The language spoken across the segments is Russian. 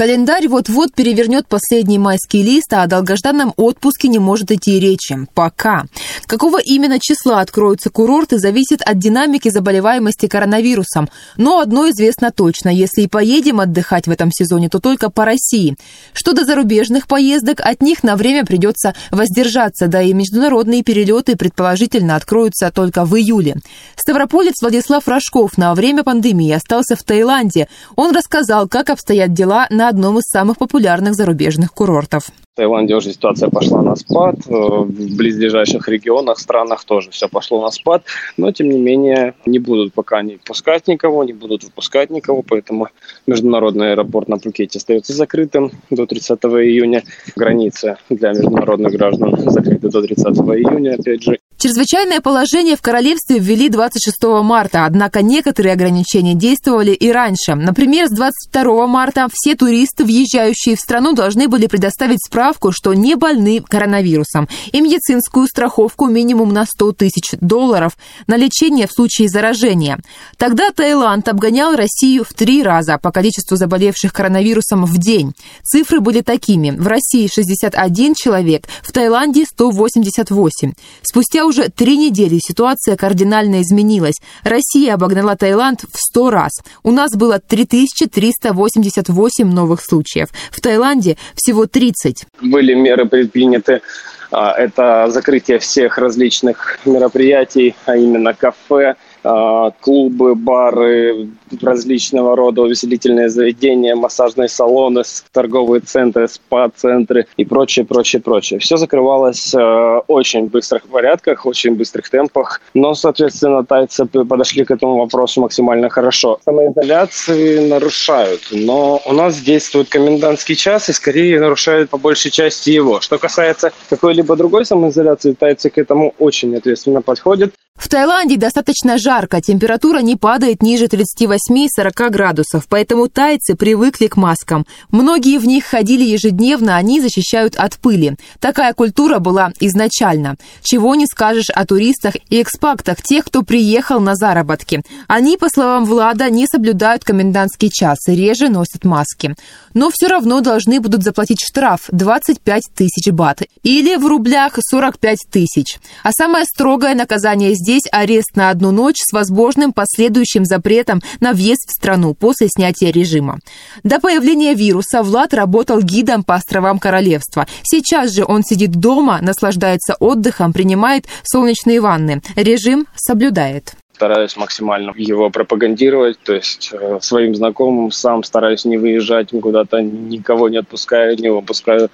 Календарь вот-вот перевернет последний майский лист, а о долгожданном отпуске не может идти речи. Пока. Какого именно числа откроются курорты, зависит от динамики заболеваемости коронавирусом. Но одно известно точно. Если и поедем отдыхать в этом сезоне, то только по России. Что до зарубежных поездок, от них на время придется воздержаться, да и международные перелеты предположительно откроются только в июле. Ставрополец Владислав Рожков на время пандемии остался в Таиланде. Он рассказал, как обстоят дела на одном из самых популярных зарубежных курортов. В Таиланде уже ситуация пошла на спад, э, в близлежащих регионах, странах тоже все пошло на спад, но тем не менее не будут пока не пускать никого, не будут выпускать никого, поэтому международный аэропорт на Пхукете остается закрытым до 30 июня. Границы для международных граждан закрыты до 30 июня, опять же. Чрезвычайное положение в королевстве ввели 26 марта, однако некоторые ограничения действовали и раньше. Например, с 22 марта все туристы, въезжающие в страну, должны были предоставить справку, что не больны коронавирусом, и медицинскую страховку минимум на 100 тысяч долларов на лечение в случае заражения. Тогда Таиланд обгонял Россию в три раза по количеству заболевших коронавирусом в день. Цифры были такими. В России 61 человек, в Таиланде 188. Спустя уже три недели ситуация кардинально изменилась. Россия обогнала Таиланд в 100 раз. У нас было 3388 новых случаев. В Таиланде всего 30. Были меры предприняты а, это закрытие всех различных мероприятий, а именно кафе, клубы, бары, различного рода увеселительные заведения, массажные салоны, торговые центры, спа-центры и прочее, прочее, прочее. Все закрывалось в очень быстрых порядках, очень быстрых темпах, но, соответственно, тайцы подошли к этому вопросу максимально хорошо. Самоизоляции нарушают, но у нас действует комендантский час и скорее нарушают по большей части его. Что касается какой-либо другой самоизоляции, тайцы к этому очень ответственно подходят. В Таиланде достаточно жарко, температура не падает ниже 38-40 градусов, поэтому тайцы привыкли к маскам. Многие в них ходили ежедневно, они защищают от пыли. Такая культура была изначально. Чего не скажешь о туристах и экспактах, тех, кто приехал на заработки. Они, по словам Влада, не соблюдают комендантский час и реже носят маски. Но все равно должны будут заплатить штраф 25 тысяч бат или в рублях 45 тысяч. А самое строгое наказание здесь Здесь арест на одну ночь с возможным последующим запретом на въезд в страну после снятия режима. До появления вируса Влад работал гидом по островам королевства. Сейчас же он сидит дома, наслаждается отдыхом, принимает солнечные ванны. Режим соблюдает стараюсь максимально его пропагандировать, то есть э, своим знакомым сам стараюсь не выезжать куда-то, никого не отпускаю, не выпускаю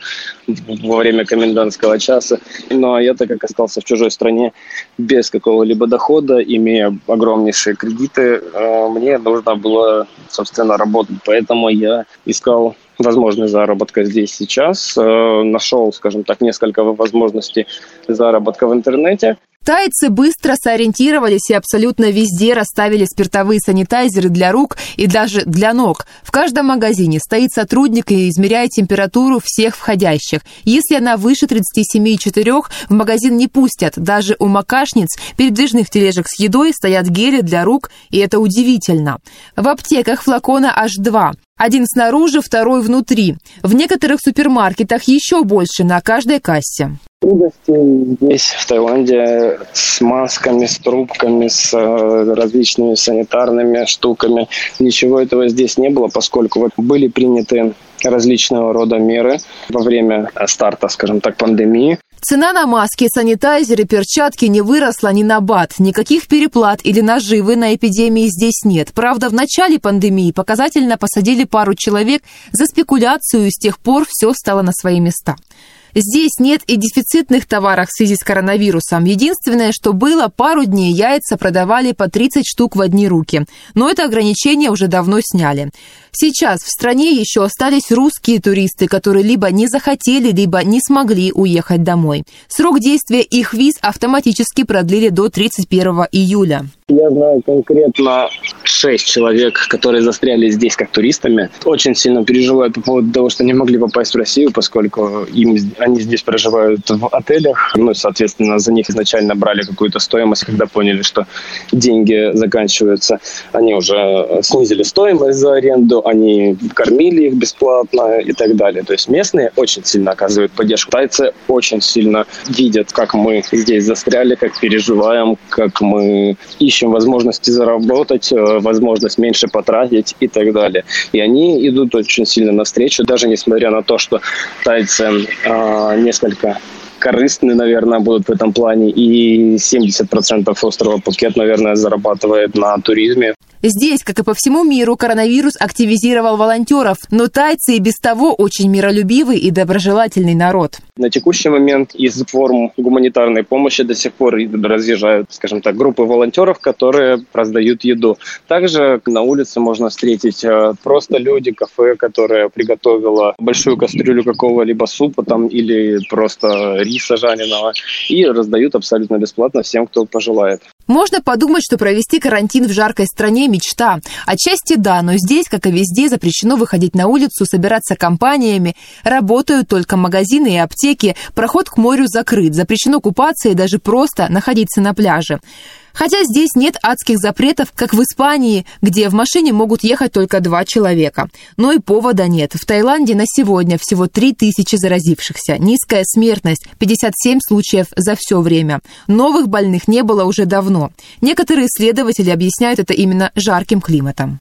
во время комендантского часа. А я, так как остался в чужой стране без какого-либо дохода, имея огромнейшие кредиты, э, мне нужно было, собственно, работать, поэтому я искал возможность заработка здесь сейчас. Э, нашел, скажем так, несколько возможностей заработка в интернете. Тайцы быстро сориентировались и абсолютно везде расставили спиртовые санитайзеры для рук и даже для ног. В каждом магазине стоит сотрудник и измеряет температуру всех входящих. Если она выше 37,4, в магазин не пустят. Даже у макашниц передвижных тележек с едой стоят гели для рук, и это удивительно. В аптеках флакона аж два. Один снаружи, второй внутри. В некоторых супермаркетах еще больше на каждой кассе. Трудностей здесь, в Таиланде, с масками, с трубками, с э, различными санитарными штуками. Ничего этого здесь не было, поскольку вот были приняты различного рода меры во время старта, скажем так, пандемии. Цена на маски, санитайзеры, перчатки не выросла ни на бат. Никаких переплат или наживы на эпидемии здесь нет. Правда, в начале пандемии показательно посадили пару человек за спекуляцию, и с тех пор все стало на свои места. Здесь нет и дефицитных товаров в связи с коронавирусом. Единственное, что было, пару дней яйца продавали по 30 штук в одни руки. Но это ограничение уже давно сняли. Сейчас в стране еще остались русские туристы, которые либо не захотели, либо не смогли уехать домой. Срок действия их виз автоматически продлили до 31 июля. Я знаю конкретно шесть человек, которые застряли здесь как туристами. Очень сильно переживают по поводу того, что не могли попасть в Россию, поскольку им, они здесь проживают в отелях. Ну, соответственно, за них изначально брали какую-то стоимость, когда поняли, что деньги заканчиваются. Они уже снизили стоимость за аренду, они кормили их бесплатно и так далее. То есть местные очень сильно оказывают поддержку. Тайцы очень сильно видят, как мы здесь застряли, как переживаем, как мы ищем возможности заработать, э, возможность меньше потратить и так далее. И они идут очень сильно навстречу, даже несмотря на то, что тайцы э, несколько корыстны, наверное, будут в этом плане. И 70% острова Пукет, наверное, зарабатывает на туризме. Здесь, как и по всему миру, коронавирус активизировал волонтеров, но тайцы и без того очень миролюбивый и доброжелательный народ. На текущий момент из форм гуманитарной помощи до сих пор разъезжают, скажем так, группы волонтеров, которые раздают еду. Также на улице можно встретить э, просто люди, кафе, которое приготовило большую кастрюлю какого-либо супа там или просто риса жареного и раздают абсолютно бесплатно всем, кто пожелает. Можно подумать, что провести карантин в жаркой стране – мечта. Отчасти да, но здесь, как и везде, запрещено выходить на улицу, собираться компаниями. Работают только магазины и аптеки. Проход к морю закрыт. Запрещено купаться и даже просто находиться на пляже. Хотя здесь нет адских запретов, как в Испании, где в машине могут ехать только два человека. Но и повода нет. В Таиланде на сегодня всего 3000 заразившихся. Низкая смертность, 57 случаев за все время. Новых больных не было уже давно. Некоторые исследователи объясняют это именно жарким климатом.